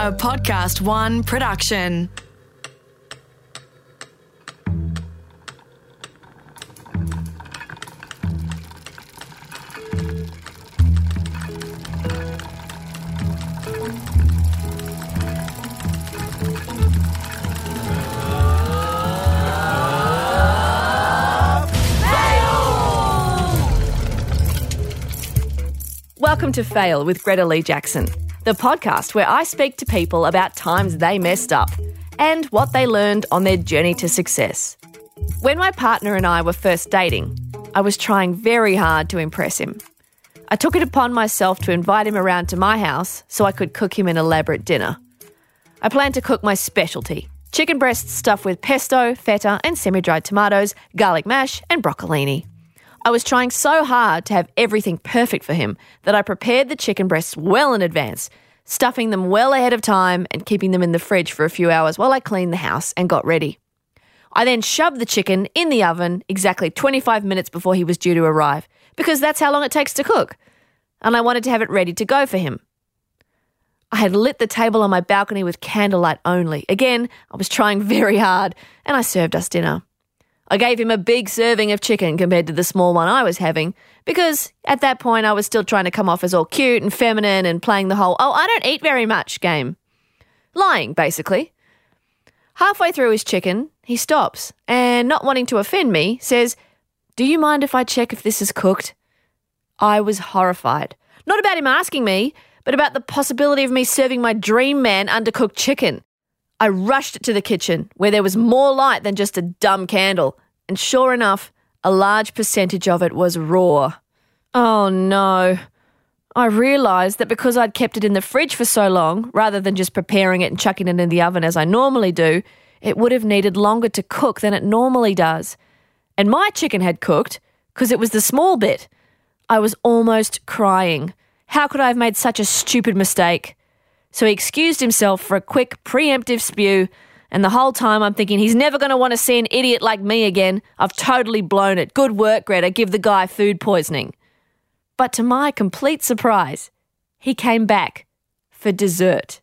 a Podcast One production. Welcome to Fail with Greta Lee Jackson, the podcast where I speak to people about times they messed up and what they learned on their journey to success. When my partner and I were first dating, I was trying very hard to impress him. I took it upon myself to invite him around to my house so I could cook him an elaborate dinner. I planned to cook my specialty chicken breasts stuffed with pesto, feta, and semi dried tomatoes, garlic mash, and broccolini. I was trying so hard to have everything perfect for him that I prepared the chicken breasts well in advance, stuffing them well ahead of time and keeping them in the fridge for a few hours while I cleaned the house and got ready. I then shoved the chicken in the oven exactly 25 minutes before he was due to arrive, because that's how long it takes to cook. And I wanted to have it ready to go for him. I had lit the table on my balcony with candlelight only. Again, I was trying very hard, and I served us dinner. I gave him a big serving of chicken compared to the small one I was having, because at that point I was still trying to come off as all cute and feminine and playing the whole, oh, I don't eat very much game. Lying, basically. Halfway through his chicken, he stops and, not wanting to offend me, says, Do you mind if I check if this is cooked? I was horrified. Not about him asking me, but about the possibility of me serving my dream man undercooked chicken. I rushed to the kitchen where there was more light than just a dumb candle, and sure enough, a large percentage of it was raw. Oh no. I realised that because I'd kept it in the fridge for so long, rather than just preparing it and chucking it in the oven as I normally do, it would have needed longer to cook than it normally does. And my chicken had cooked because it was the small bit. I was almost crying. How could I have made such a stupid mistake? So he excused himself for a quick preemptive spew, and the whole time I'm thinking he's never going to want to see an idiot like me again. I've totally blown it. Good work, Greta. Give the guy food poisoning. But to my complete surprise, he came back for dessert.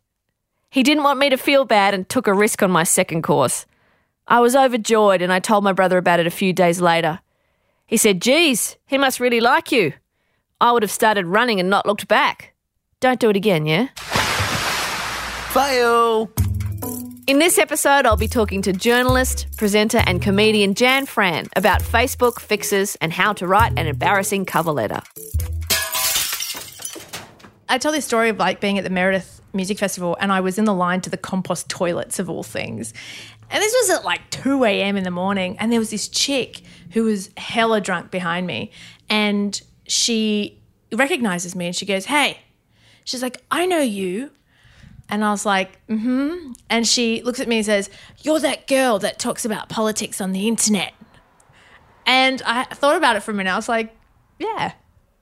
He didn't want me to feel bad and took a risk on my second course. I was overjoyed and I told my brother about it a few days later. He said, Geez, he must really like you. I would have started running and not looked back. Don't do it again, yeah? Fail! In this episode, I'll be talking to journalist, presenter, and comedian Jan Fran about Facebook fixes and how to write an embarrassing cover letter. I tell this story of like being at the Meredith Music Festival and I was in the line to the compost toilets of all things. And this was at like 2 a.m. in the morning. And there was this chick who was hella drunk behind me. And she recognizes me and she goes, Hey, she's like, I know you. And I was like, mm hmm. And she looks at me and says, You're that girl that talks about politics on the internet. And I thought about it for a minute. I was like, Yeah,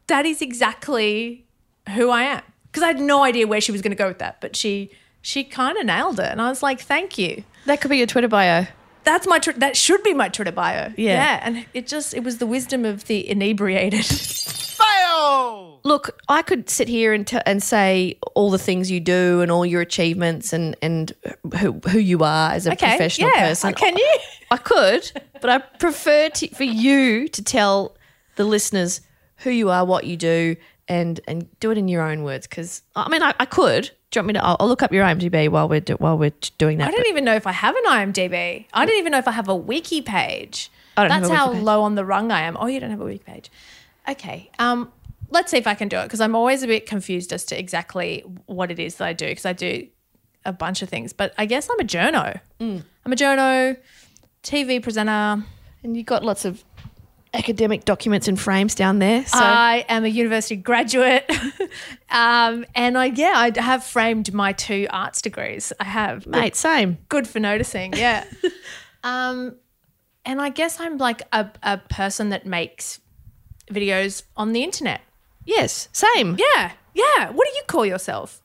that is exactly who I am. Because I had no idea where she was going to go with that. But she she kind of nailed it. And I was like, Thank you. That could be your Twitter bio. That's my, tw- that should be my Twitter bio. Yeah. Yeah. And it just, it was the wisdom of the inebriated. Fail! Look, I could sit here and, t- and say all the things you do and all your achievements and, and who, who you are as a Okay, professional yeah. person. Can you? I could, but I prefer to, for you to tell the listeners who you are, what you do, and and do it in your own words. Because I mean, I, I could. Do you want me to? I'll, I'll look up your IMDb while we're do, while we're doing that. I don't even know if I have an IMDb. I don't even know if I have a wiki page. I don't have That's a how page. low on the rung I am. Oh, you don't have a wiki page. Okay. Um, let's see if I can do it because I'm always a bit confused as to exactly what it is that I do because I do a bunch of things. But I guess I'm a journo. Mm. I'm a journo, TV presenter. and you've got lots of academic documents and frames down there. So I am a university graduate, um, and I yeah I have framed my two arts degrees. I have mate, same. good for noticing. Yeah. um, and I guess I'm like a, a person that makes videos on the internet. Yes, same. Yeah. Yeah. What do you call yourself?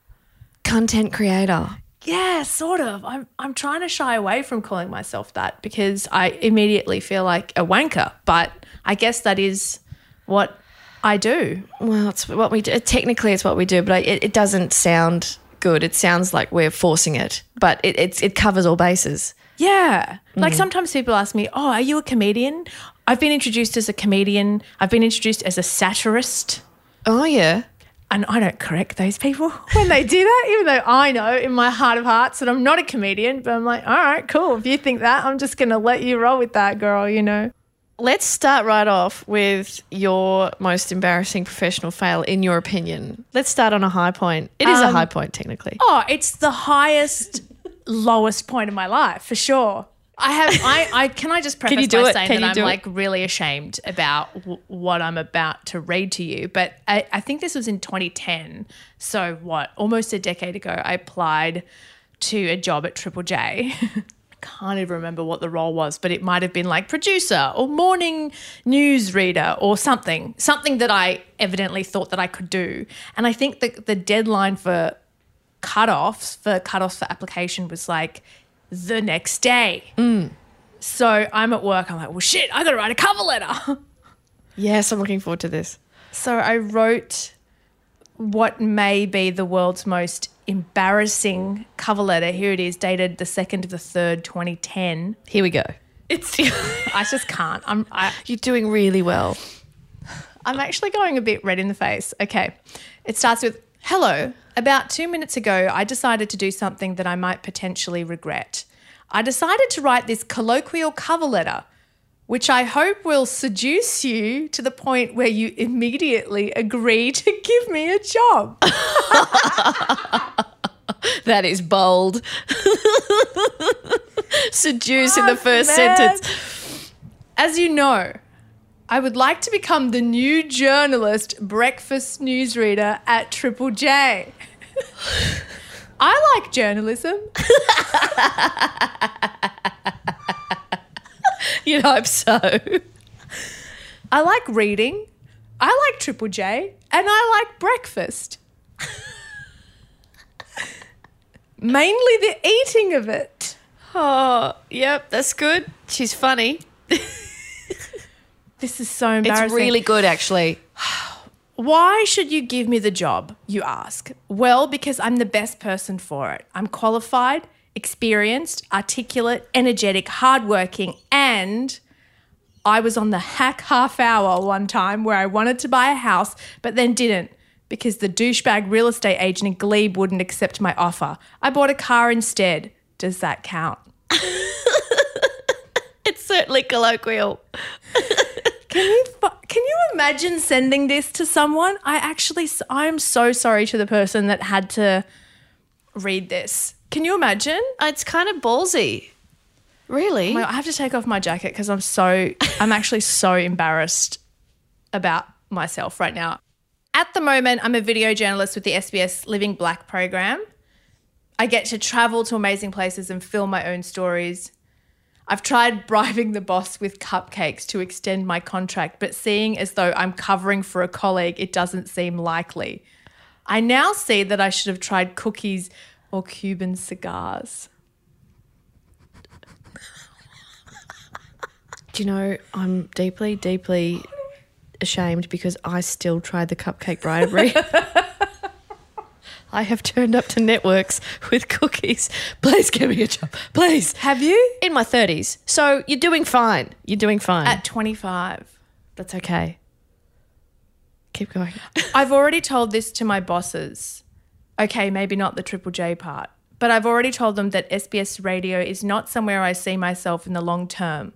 Content creator. Yeah, sort of. I'm I'm trying to shy away from calling myself that because I immediately feel like a wanker, but I guess that is what I do. Well, it's what we do. Technically, it's what we do, but I- it, it doesn't sound good. It sounds like we're forcing it, but it it's, it covers all bases. Yeah. Like mm. sometimes people ask me, Oh, are you a comedian? I've been introduced as a comedian. I've been introduced as a satirist. Oh yeah. And I don't correct those people when they do that, even though I know in my heart of hearts that I'm not a comedian. But I'm like, all right, cool. If you think that, I'm just going to let you roll with that, girl, you know? Let's start right off with your most embarrassing professional fail, in your opinion. Let's start on a high point. It is a Um, high point, technically. Oh, it's the highest, lowest point of my life for sure. I have. I. I can. I just preface you do by it? saying Can that I'm it? like really ashamed about w- what I'm about to read to you. But I, I think this was in 2010. So what? Almost a decade ago, I applied to a job at Triple J. Can't even remember what the role was, but it might have been like producer or morning news reader or something, something that I evidently thought that I could do. And I think the the deadline for cutoffs for cutoffs for application was like the next day. Mm. So I'm at work. I'm like, well, shit, I got to write a cover letter. Yes, I'm looking forward to this. so I wrote what may be the world's most embarrassing cover letter. Here it is, dated the second of the third, 2010. Here we go. It's I just can't. I'm. I, you're doing really well. I'm actually going a bit red in the face. Okay. It starts with Hello. About two minutes ago, I decided to do something that I might potentially regret. I decided to write this colloquial cover letter, which I hope will seduce you to the point where you immediately agree to give me a job. That is bold. Seduce in the first man. sentence. As you know, I would like to become the new journalist breakfast newsreader at Triple J. I like journalism. You'd hope so. I like reading. I like Triple J. And I like breakfast. Mainly the eating of it. Oh, yep, that's good. She's funny. This is so embarrassing. It's really good, actually. Why should you give me the job, you ask? Well, because I'm the best person for it. I'm qualified, experienced, articulate, energetic, hardworking, and I was on the hack half hour one time where I wanted to buy a house but then didn't because the douchebag real estate agent in Glebe wouldn't accept my offer. I bought a car instead. Does that count? It's certainly colloquial. Can you can you imagine sending this to someone? I actually I am so sorry to the person that had to read this. Can you imagine? Uh, it's kind of ballsy. Really? I have to take off my jacket because I'm so I'm actually so embarrassed about myself right now. At the moment, I'm a video journalist with the SBS Living Black program. I get to travel to amazing places and film my own stories. I've tried bribing the boss with cupcakes to extend my contract, but seeing as though I'm covering for a colleague, it doesn't seem likely. I now see that I should have tried cookies or Cuban cigars. Do you know, I'm deeply, deeply ashamed because I still tried the cupcake bribery. I have turned up to networks with cookies. Please give me a job. Please. Have you? In my 30s. So you're doing fine. You're doing fine. At 25. That's okay. Keep going. I've already told this to my bosses. Okay, maybe not the Triple J part, but I've already told them that SBS radio is not somewhere I see myself in the long term.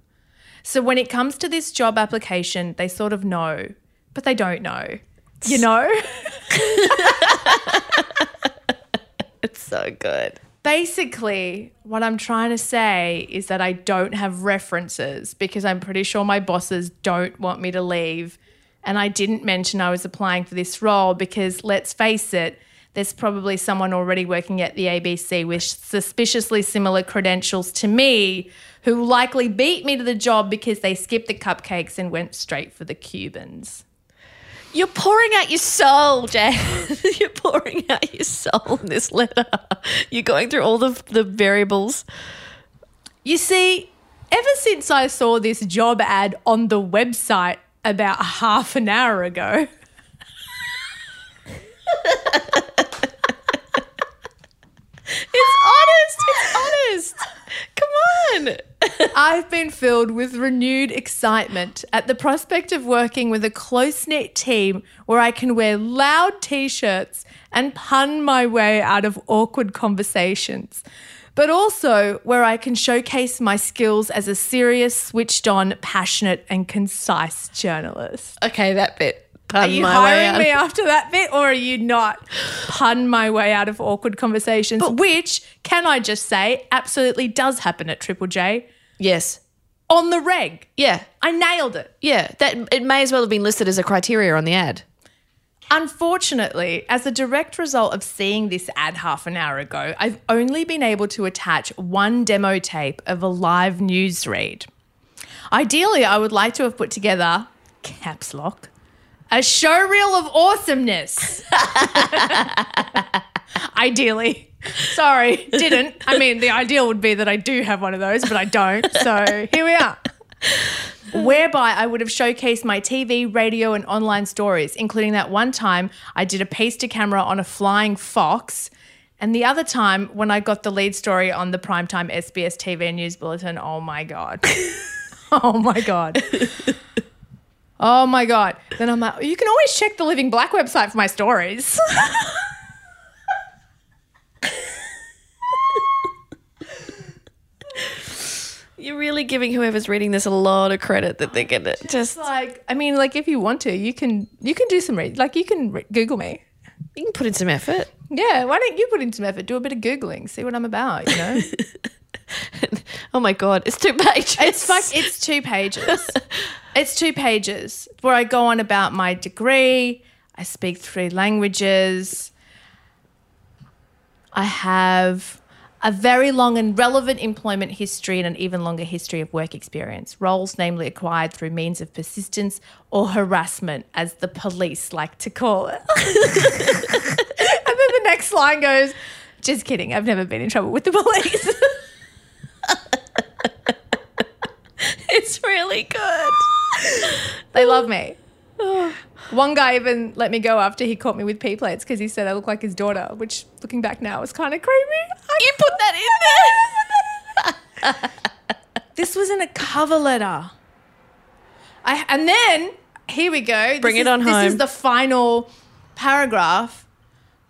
So when it comes to this job application, they sort of know, but they don't know. You know? It's so good. Basically, what I'm trying to say is that I don't have references because I'm pretty sure my bosses don't want me to leave. And I didn't mention I was applying for this role because let's face it, there's probably someone already working at the ABC with suspiciously similar credentials to me who likely beat me to the job because they skipped the cupcakes and went straight for the Cubans. You're pouring out your soul, Jay. You're pouring out your soul in this letter. You're going through all the, the variables. You see, ever since I saw this job ad on the website about half an hour ago, it's honest. It's honest. I've been filled with renewed excitement at the prospect of working with a close knit team where I can wear loud t shirts and pun my way out of awkward conversations, but also where I can showcase my skills as a serious, switched on, passionate, and concise journalist. Okay, that bit. Are Pardon you hiring me after that bit, or are you not? Pun my way out of awkward conversations, but, which, can I just say, absolutely does happen at Triple J Yes. on the reg. Yeah. I nailed it. Yeah. That it may as well have been listed as a criteria on the ad. Unfortunately, as a direct result of seeing this ad half an hour ago, I've only been able to attach one demo tape of a live news read. Ideally, I would like to have put together, caps lock, a showreel of awesomeness. Ideally. Sorry, didn't. I mean, the ideal would be that I do have one of those, but I don't. So here we are whereby I would have showcased my TV, radio, and online stories, including that one time I did a piece to camera on a flying fox. And the other time when I got the lead story on the primetime SBS TV news bulletin. Oh my God. oh my God. Oh my God. Then I'm like, you can always check the Living Black website for my stories. You're really giving whoever's reading this a lot of credit that they're gonna just like, I mean, like if you want to, you can you can do some read. Like you can re- Google me. you can put in some effort. Yeah, why don't you put in some effort, do a bit of googling, see what I'm about, you know? Oh my god, it's two pages. it's fuck it's two pages. it's two pages where I go on about my degree, I speak three languages. I have a very long and relevant employment history and an even longer history of work experience, roles namely acquired through means of persistence or harassment, as the police like to call it. and then the next line goes, just kidding, I've never been in trouble with the police. It's really good. They love me. One guy even let me go after he caught me with P plates because he said I look like his daughter, which looking back now is kind of creepy. You put that in there. This was in a cover letter. I and then here we go. Bring This it is- on This is the final paragraph.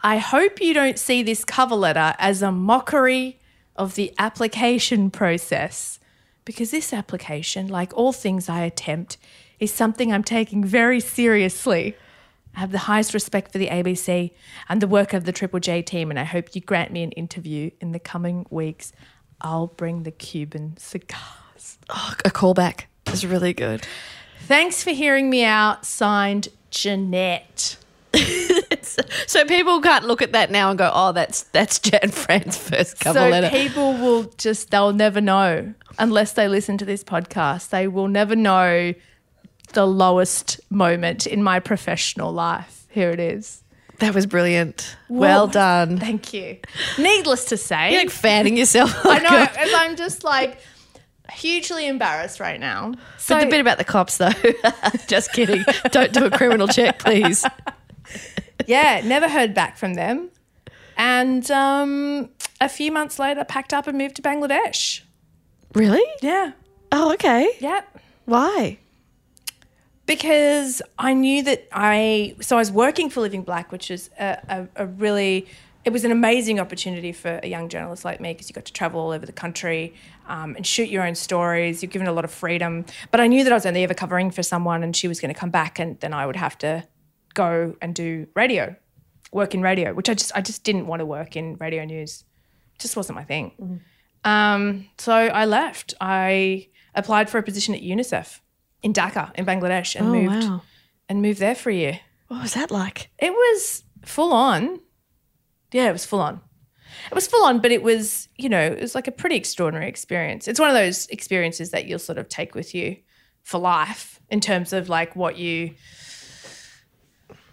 I hope you don't see this cover letter as a mockery of the application process. Because this application, like all things I attempt, is something I'm taking very seriously. I have the highest respect for the ABC and the work of the Triple J team, and I hope you grant me an interview in the coming weeks. I'll bring the Cuban cigars. Oh, a callback. is really good. Thanks for hearing me out. Signed, Jeanette. So people can't look at that now and go, "Oh, that's that's Jan Fran's first cover so letter." people will just, they'll never know unless they listen to this podcast. They will never know the lowest moment in my professional life. Here it is. that was brilliant. Well done. Thank you. Needless to say, You're like fanning yourself. I know, and I'm just like hugely embarrassed right now. So But the bit about the cops, though. Just kidding. Don't do a criminal check, please. Yeah, never heard back from them. And um, a few months later, packed up and moved to Bangladesh. Really? Yeah. Oh, okay. Yep. Why? because I knew that I so I was working for Living Black, which is a, a, a really it was an amazing opportunity for a young journalist like me because you got to travel all over the country um, and shoot your own stories. You're given a lot of freedom, but I knew that I was only ever covering for someone, and she was going to come back, and then I would have to go and do radio, work in radio, which I just I just didn't want to work in radio news. It just wasn't my thing. Um, so I left. I applied for a position at UNICEF in Dhaka in Bangladesh and Oh, moved wow. and moved there for a year. What was that like? It was full on. Yeah, it was full on. It was full on, but it was, you know, it was like a pretty extraordinary experience. It's one of those experiences that you'll sort of take with you for life in terms of like what you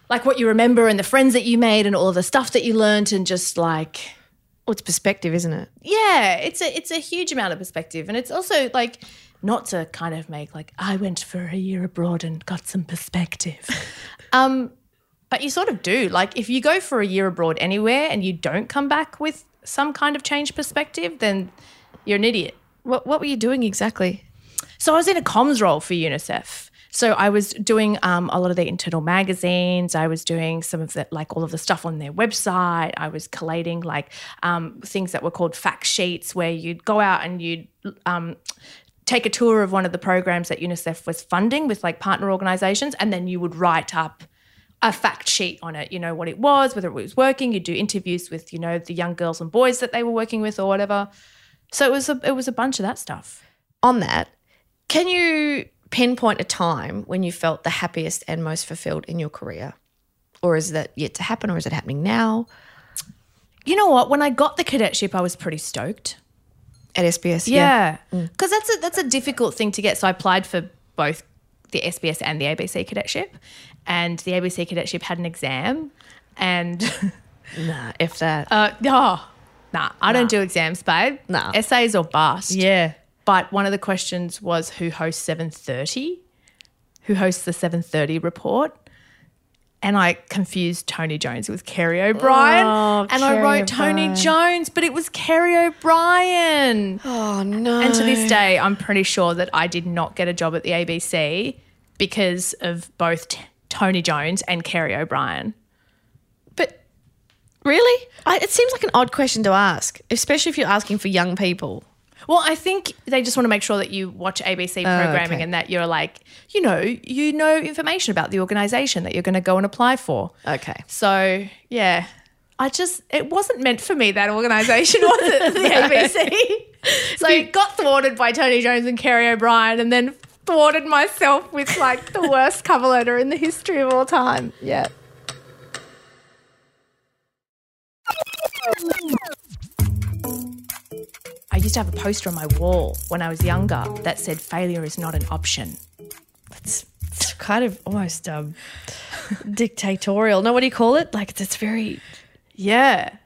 like what you remember and the friends that you made and all the stuff that you learned and just like Well, it's perspective, isn't it? yeah, it's a it's a huge amount of perspective, and it's also like not to kind of make like I went for a year abroad and got some perspective, um, but you sort of do. Like if you go for a year abroad anywhere and you don't come back with some kind of change perspective, then you're an idiot. What What were you doing exactly? So I was in a comms role for UNICEF. So I was doing um, a lot of their internal magazines. I was doing some of the like all of the stuff on their website. I was collating like um, things that were called fact sheets, where you'd go out and you'd um, take a tour of one of the programs that UNICEF was funding with like partner organizations, and then you would write up a fact sheet on it. You know what it was, whether it was working. You'd do interviews with you know the young girls and boys that they were working with or whatever. So it was a it was a bunch of that stuff. On that, can you pinpoint a time when you felt the happiest and most fulfilled in your career? Or is that yet to happen or is it happening now You know what? When I got the cadetship, I was pretty stoked. at SBS? Yeah, because that's a that's a difficult thing to get. So I applied for both the SBS and the ABC cadetship, and the ABC cadetship had an exam, and Nah, if that. uh, oh, nah, I don't do exams, babe. Nah. essays or bust. yeah. But one of the questions was who hosts seven thirty, who hosts the seven thirty report. And I confused Tony Jones with Kerry O'Brien. Oh, and I Kerry wrote Tony O'Brien. Jones, but it was Kerry O'Brien. Oh, no. And to this day, I'm pretty sure that I did not get a job at the ABC because of both t- Tony Jones and Kerry O'Brien. But really? I, it seems like an odd question to ask, especially if you're asking for young people. Well, I think they just want to make sure that you watch ABC oh, programming okay. and that you're like, you know, you know information about the organisation that you're going to go and apply for. Okay. So, yeah. I just, it wasn't meant for me, that organisation, was it? The ABC. so it got thwarted by Tony Jones and Kerry O'Brien and then thwarted myself with like the worst cover letter in the history of all time. Yeah. I used to have a poster on my wall when I was younger that said failure is not an option. It's, it's kind of almost um, dictatorial. No, what do you call it? Like, it's very. Yeah.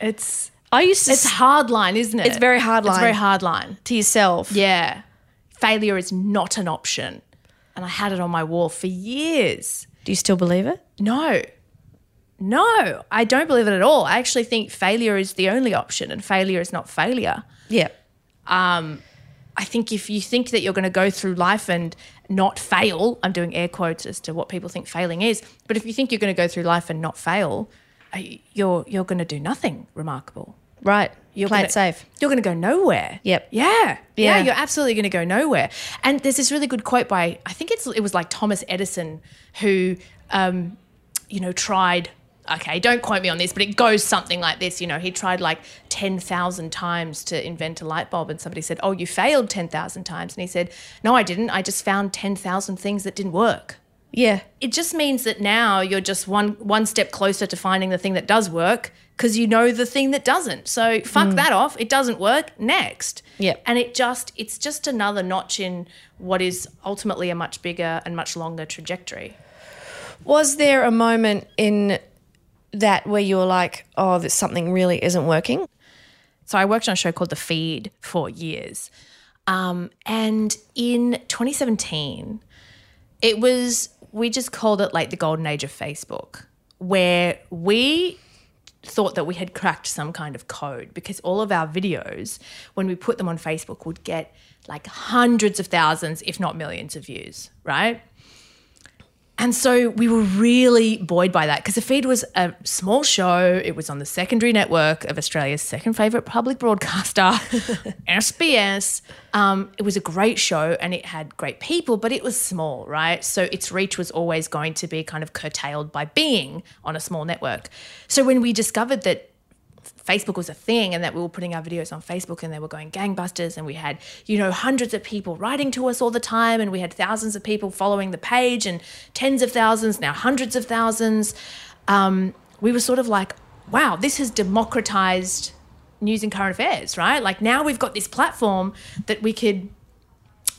It's I used to. it's hard line, isn't it? It's very hard line. It's very hard line. to yourself. Yeah. Failure is not an option. And I had it on my wall for years. Do you still believe it? No. No, I don't believe it at all. I actually think failure is the only option and failure is not failure. Yeah. I think if you think that you're going to go through life and not fail, I'm doing air quotes as to what people think failing is, but if you think you're going to go through life and not fail, uh, you're you're going to do nothing remarkable. Right. You're Play gonna, it safe. You're going to go nowhere. Yep. Yeah. yeah. Yeah. you're absolutely going to go nowhere. And there's this really good quote by I think it's it was like Thomas Edison who um, you know tried okay, don't quote me on this, but it goes something like this, you know, he tried like 10,000 times to invent a light bulb and somebody said, "Oh, you failed 10,000 times." And he said, "No, I didn't. I just found 10,000 things that didn't work." Yeah. it just means that now you're just one one step closer to finding the thing that does work because you know the thing that doesn't. So fuck mm. that off. It doesn't work. Next. Yep. And it just it's just another notch in what is ultimately a much bigger and much longer trajectory. Was there a moment in that where you were like, oh, this something really isn't working? So I worked on a show called The Feed for years. Um, and in 2017, it was, we just called it like the golden age of Facebook, where we thought that we had cracked some kind of code because all of our videos, when we put them on Facebook, would get like hundreds of thousands, if not millions of views, right? And so we were really buoyed by that because the feed was a small show. It was on the secondary network of Australia's second favourite public broadcaster, SBS. Um, it was a great show and it had great people, but it was small, right? So its reach was always going to be kind of curtailed by being on a small network. So when we discovered that Facebook was a thing and that we were putting our videos on Facebook and they were going gangbusters and we had, you know, hundreds of people writing to us all the time and we had thousands of people following the page and tens of thousands, now hundreds of thousands. Um, we were sort of like, wow, this has democratized news and current affairs, right? Like now we've got this platform that we could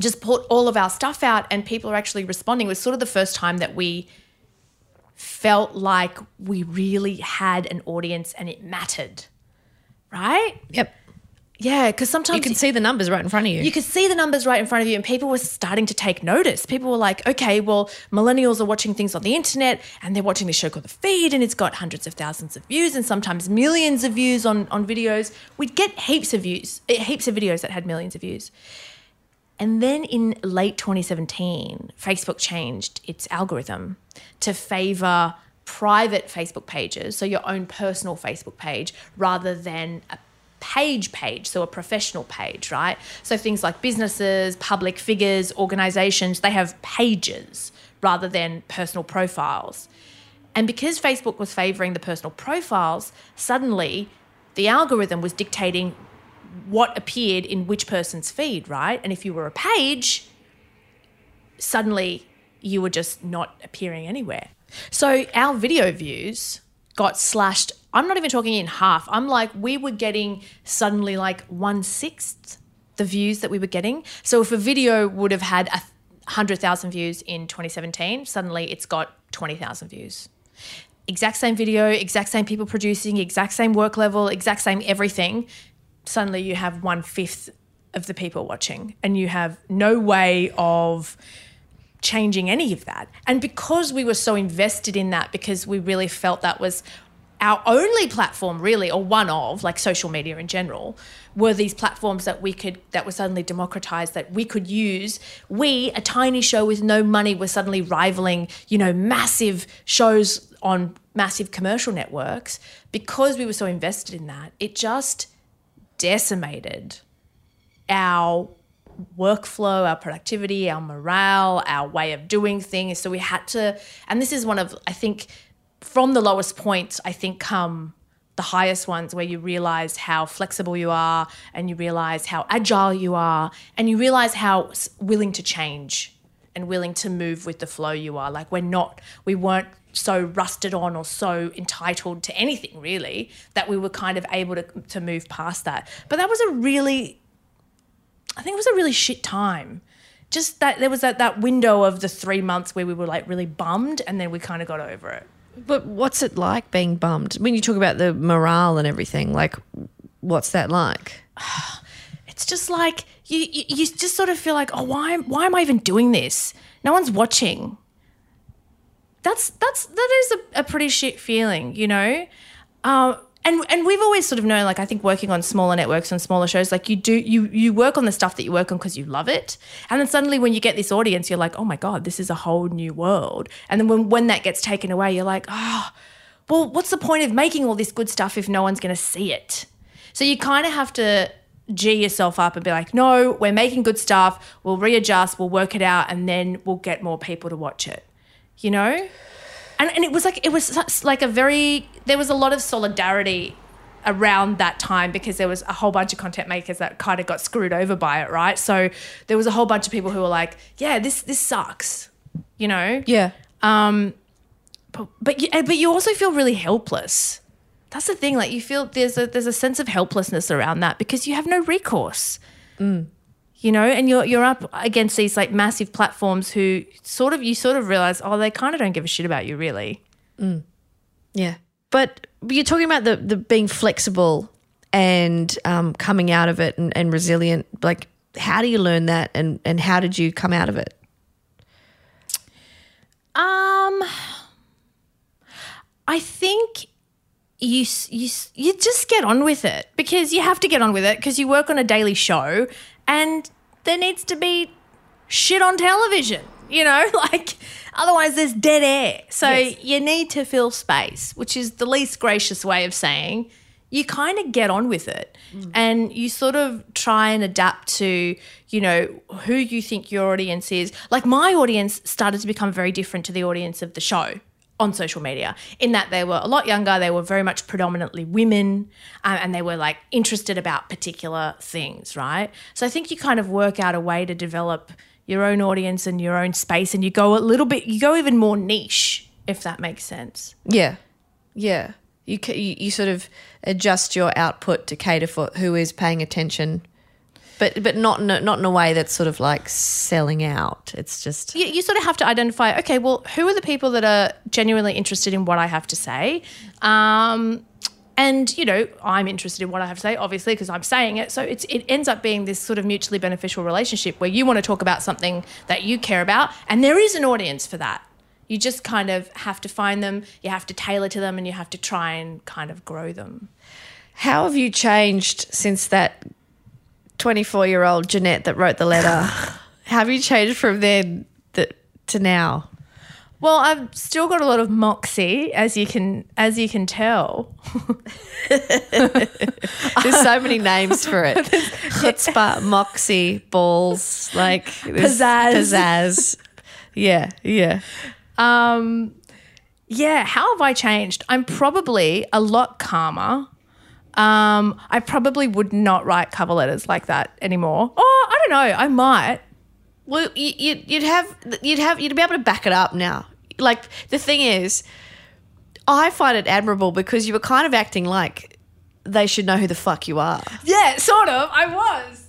just put all of our stuff out and people are actually responding. It was sort of the first time that we felt like we really had an audience and it mattered, right? Yep. Yeah, because sometimes You can see the numbers right in front of you. you could see the numbers right in front of you, and people were starting to take notice. People were like, okay, well, millennials are watching things on the internet and they're watching this show called The Feed, and it's got hundreds of thousands of views and sometimes millions of views on, on videos. We'd get heaps of views, eh, heaps of videos that had millions of views. And then in late 2017, Facebook changed its algorithm to favor private Facebook pages, so your own personal Facebook page, rather than a page page, so a professional page, right? So things like businesses, public figures, organizations, they have pages rather than personal profiles. And because Facebook was favoring the personal profiles, suddenly the algorithm was dictating what appeared in which person's feed, right? And if you were a page, suddenly you were just not appearing anywhere. So our video views got slashed. I'm not even talking in half. I'm like, we were getting suddenly like one sixth the views that we were getting. So if a video would have had a hundred thousand views in 2017, suddenly it's got 20,000 views. Exact same video, exact same people producing, exact same work level, exact same everything. Suddenly you have one fifth of the people watching, and you have no way of changing any of that. And because we were so invested in that, because we really felt that was our only platform, really, or one of, like social media in general, were these platforms that we could, that were suddenly democratized, that we could use. We, a tiny show with no money, were suddenly rivaling, you know, massive shows on massive commercial networks. Because we were so invested in that, it just decimated our workflow, our productivity, our morale, our way of doing things. So we had to, and this is one of, I think, from the lowest points, I think come the highest ones where you realize how flexible you are and you realize how agile you are and you realize how willing to change and willing to move with the flow you are. Like we're not, we weren't so rusted on or so entitled to anything really that we were kind of able to, to move past that. But that was a really I think it was a really shit time. Just that there was that, that window of the three months where we were like really bummed and then we kind of got over it. but what's it like being bummed? When you talk about the morale and everything, like, what's that like? It's just like you, you, you just sort of feel like, oh, why, why am I even doing this? No one's watching. That's that's that is a, a pretty shit feeling, you know. Um, and and we've always sort of known, like I think working on smaller networks and smaller shows, like you do you you work on the stuff that you work on because you love it, and then suddenly when you get this audience, you're like, oh my god, this is a whole new world. And then when when that gets taken away, you're like, oh, well, what's the point of making all this good stuff if no one's going to see it? So you kind of have to G yourself up and be like, no, we're making good stuff. We'll readjust, we'll work it out, and then we'll get more people to watch it. You know? And, and it was like, it was like a very, there was a lot of solidarity around that time because there was a whole bunch of content makers that kind of got screwed over by it, right? So there was a whole bunch of people who were like, yeah, this, this sucks, you know? Yeah. Um, but but you, but you also feel really helpless. That's the thing. Like you feel there's a there's a sense of helplessness around that because you have no recourse. Mm. You know, and you're you're up against these like massive platforms who sort of you sort of realize oh they kind of don't give a shit about you really. Yeah. But you're talking about the, the being flexible and um, coming out of it and, and resilient. Like, how do you learn that and, and how did you come out of it? Um, I think you you you just get on with it because you have to get on with it because you work on a daily show and there needs to be shit on television. You know, like otherwise there's dead air. So you need to fill space, which is the least gracious way of saying you kind of get on with it mm. and you sort of try and adapt to you know who you think your audience is like my audience started to become very different to the audience of the show on social media in that they were a lot younger they were very much predominantly women um, and they were like interested about particular things right so i think you kind of work out a way to develop your own audience and your own space and you go a little bit you go even more niche if that makes sense Yeah. Yeah. You, you, you sort of adjust your output to cater for who is paying attention, but, but not, in a, not in a way that's sort of like selling out. It's just, you, you sort of have to identify okay well who are the people that are genuinely interested in what i have to say? Um, and you know i'm interested in what i have to say obviously because i'm saying it. So it's, it ends up being this sort of mutually beneficial relationship where you want to talk about something that you care about and there is an audience for that. You just kind of have to find them you have to tailor to them and you have to try and kind of grow them. How have you changed since that 24 year old Jeanette that wrote the letter? Have you changed from then th- to now? well i've still got a lot of moxie as you can as you can tell There's so many names for it. Chutzpah, moxie, balls, like Pizzazz. pizzazz. Yeah, yeah. Um, yeah, how have I changed? I'm probably a lot calmer. Um, I probably would not write cover letters like that anymore. Oh, I don't know. I might. Well, you, you'd, you'd have you'd have you'd be able to back it up now. Like the thing is, I find it admirable because you were kind of acting like they should know who the fuck you are. Yeah, sort of. I was.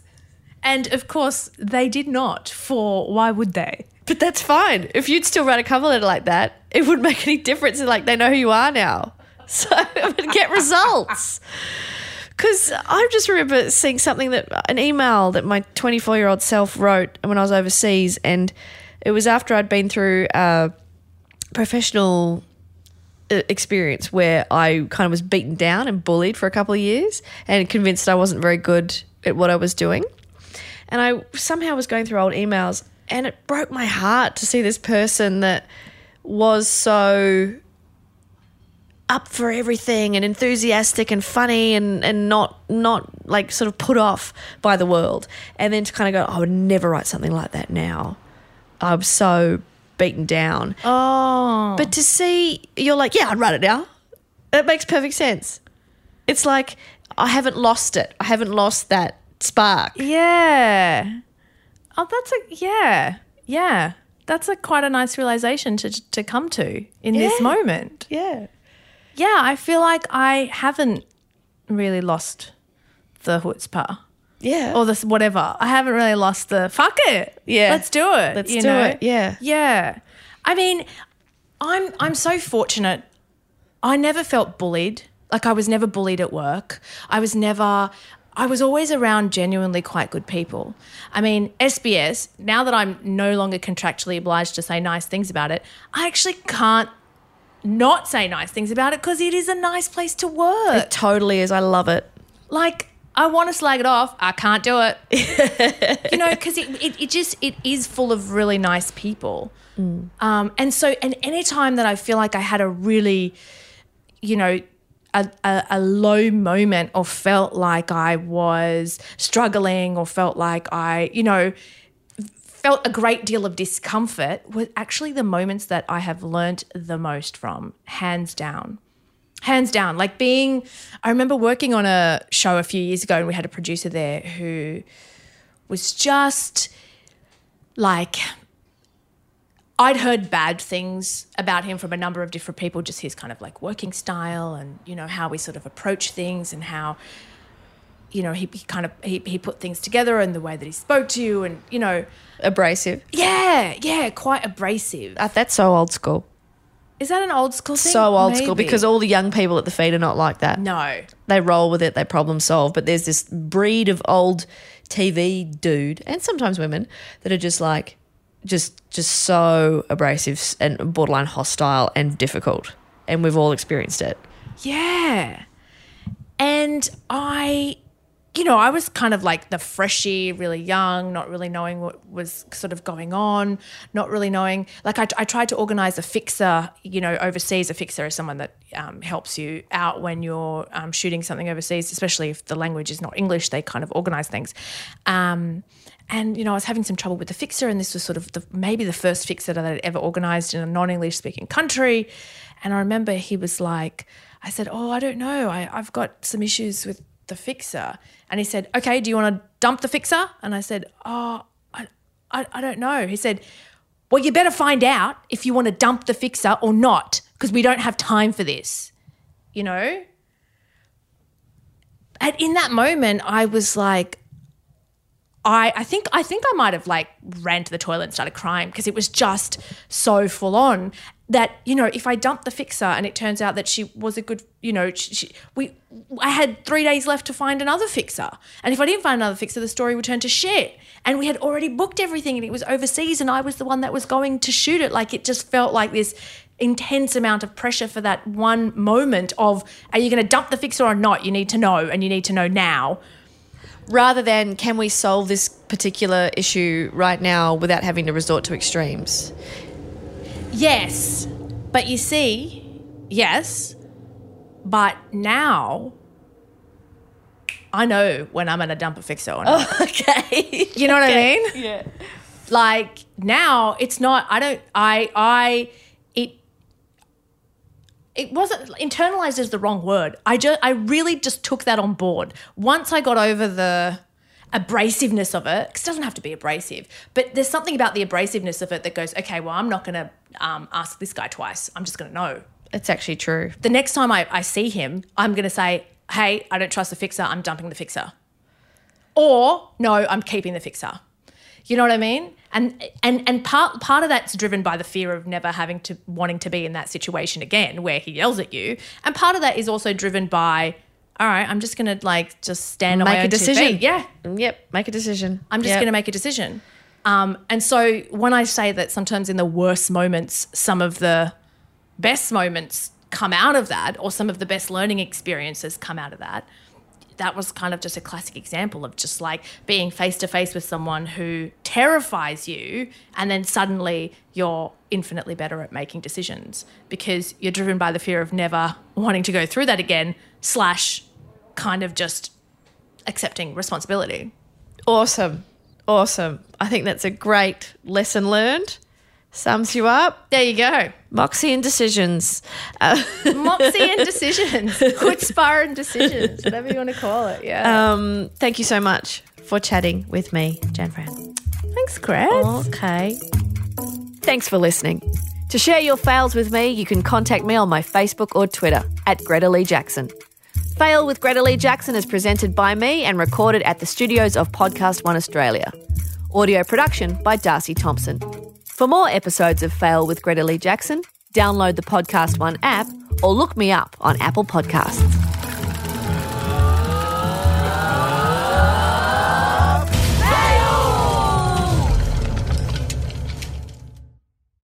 And of course, they did not. For why would they? But that's fine. If you'd still write a cover letter like that, it wouldn't make any difference. Like they know who you are now, so it would get results. Because I just remember seeing something that an email that my 24 year old self wrote when I was overseas, and it was after I'd been through a professional uh, experience where I kind of was beaten down and bullied for a couple of years, and convinced I wasn't very good at what I was doing. And I somehow was going through old emails, and it broke my heart to see this person that was so up for everything and enthusiastic and funny and, and not not like sort of put off by the world. And then to kind of go, I would never write something like that now. I'm so beaten down. Oh. But to see you're like, yeah, I'd write it now. It makes perfect sense. It's like I haven't lost it. I haven't lost that spark. Yeah. Oh, that's a yeah, yeah. That's a quite a nice realization to to come to in this moment. Yeah. Yeah, I feel like I haven't really lost the chutzpah Yeah. or this whatever. I haven't really lost the fuck it. Yeah. let's do it. Let's do know? it, yeah. yeah. I mean, I'm I'm so fortunate. I never felt bullied. Like I was never bullied at work. I was never. I was always around genuinely quite good people. I mean, SBS. Now that I'm no longer contractually obliged to say nice things about it, I actually can't not say nice things about it because it is a nice place to work. It totally is. I love it. like I want to slag it off. I can't do it. you know, because it, it, it just it is full of really nice people. Um, and so and any time that I feel like I had a really, you know, a, a, a low moment or felt like I was struggling or felt like I, you know, felt a great deal of discomfort were actually the moments that I have learnt the most from, hands down. Hands down. Like being, I remember working on a show a few years ago and we had a producer there who was just like, I'd heard bad things about him from a number of different people, just his kind of like working style and, you know, how we sort of approach things and how, you know, he, he kind of, he, he put things together and the way that he spoke to you and, you know, Abrasive. yeah, yeah, quite abrasive. Uh, That's so old school. Is that an old school thing? So old school because all the young people at the feed are not like that. no, They roll with it, they problem solve. But there's this breed of old TV dude and sometimes women that are just like, just just so abrasive and borderline hostile and difficult. And we've all experienced it. yeah, and I, you know, I was kind of like the freshie, really young, not really knowing what was sort of going on, not really knowing. Like I, I tried to organize a fixer, you know, overseas. A fixer is someone that um, helps you out when you're um, shooting something overseas, especially if the language is not English. They kind of organize things. Um, and you know, I was having some trouble with the fixer, and this was sort of the, maybe the first fixer that I'd ever organized in a non-English speaking country. And I remember he was like, I said, "Oh, I don't know. I, I've got some issues with the fixer." And he said, "Okay, do you want to dump the fixer?" And I said, "Oh, I, I, I don't know." He said, "Well, you better find out if you want to dump the fixer or not, because we don't have time for this." You know. And in that moment, I was like, I, I think I think I might have like ran to the toilet and started crying because it was just so full on that you know if I dumped the fixer and it turns out that she was a good you know she, she, we I had three days left to find another fixer. And if I didn't find another fixer the story would turn to shit. And we had already booked everything and it was overseas and I was the one that was going to shoot it. Like it just felt like this intense amount of pressure for that one moment of are you going to dump the fixer or not? You need to know and you need to know now Rather than can we solve this particular issue right now without having to resort to extremes? Yes. But you see, yes. But now I know when I'm going to dump a fixer or not. Okay. You know what I mean? Yeah. Like now it's not I don't I I it wasn't internalized is the wrong word. I just I really just took that on board. Once I got over the abrasiveness of it, 'cause it doesn't have to be abrasive, but there's something about the abrasiveness of it that goes, okay, well, I'm not going to um, ask this guy twice. I'm just going to know. It's actually true. The next time I, I see him, I'm going to say, hey, I don't trust the fixer. I'm dumping the fixer. Or, no, I'm keeping the fixer. You know what I mean? And and and part part of that's driven by the fear of never having to wanting to be in that situation again where he yells at you. And part of that is also driven by, all right, I'm just gonna like just stand on my Make a own two decision. feet. Yeah. Yep. Make a decision. I'm just Yep. going to make a decision. Um, and so when I say that sometimes in the worst moments, some of the best moments come out of that, or some of the best learning experiences come out of that, that was kind of just a classic example of just like being face to face with someone who terrifies you, and then suddenly you're infinitely better at making decisions because you're driven by the fear of never wanting to go through that again, slash, kind of just accepting responsibility. Awesome. Awesome. I think that's a great lesson learned. Sums you up. There you go. Moxie and decisions. Uh, Moxie and decisions, chutzpah and decisions, whatever you want to call it. Yeah. um, thank you so much for chatting with me, Jan Fran. Thanks, Chris. Okay. Thanks for listening. To share your fails with me, you can contact me on my Facebook or Twitter at Greta Lee Jackson. Fail with Greta Lee Jackson is presented by me and recorded at the studios of Podcast One Australia. Audio production by Darcy Thompson. For more episodes of Fail with Greta Lee Jackson, download the Podcast One app or look me up on Apple Podcasts.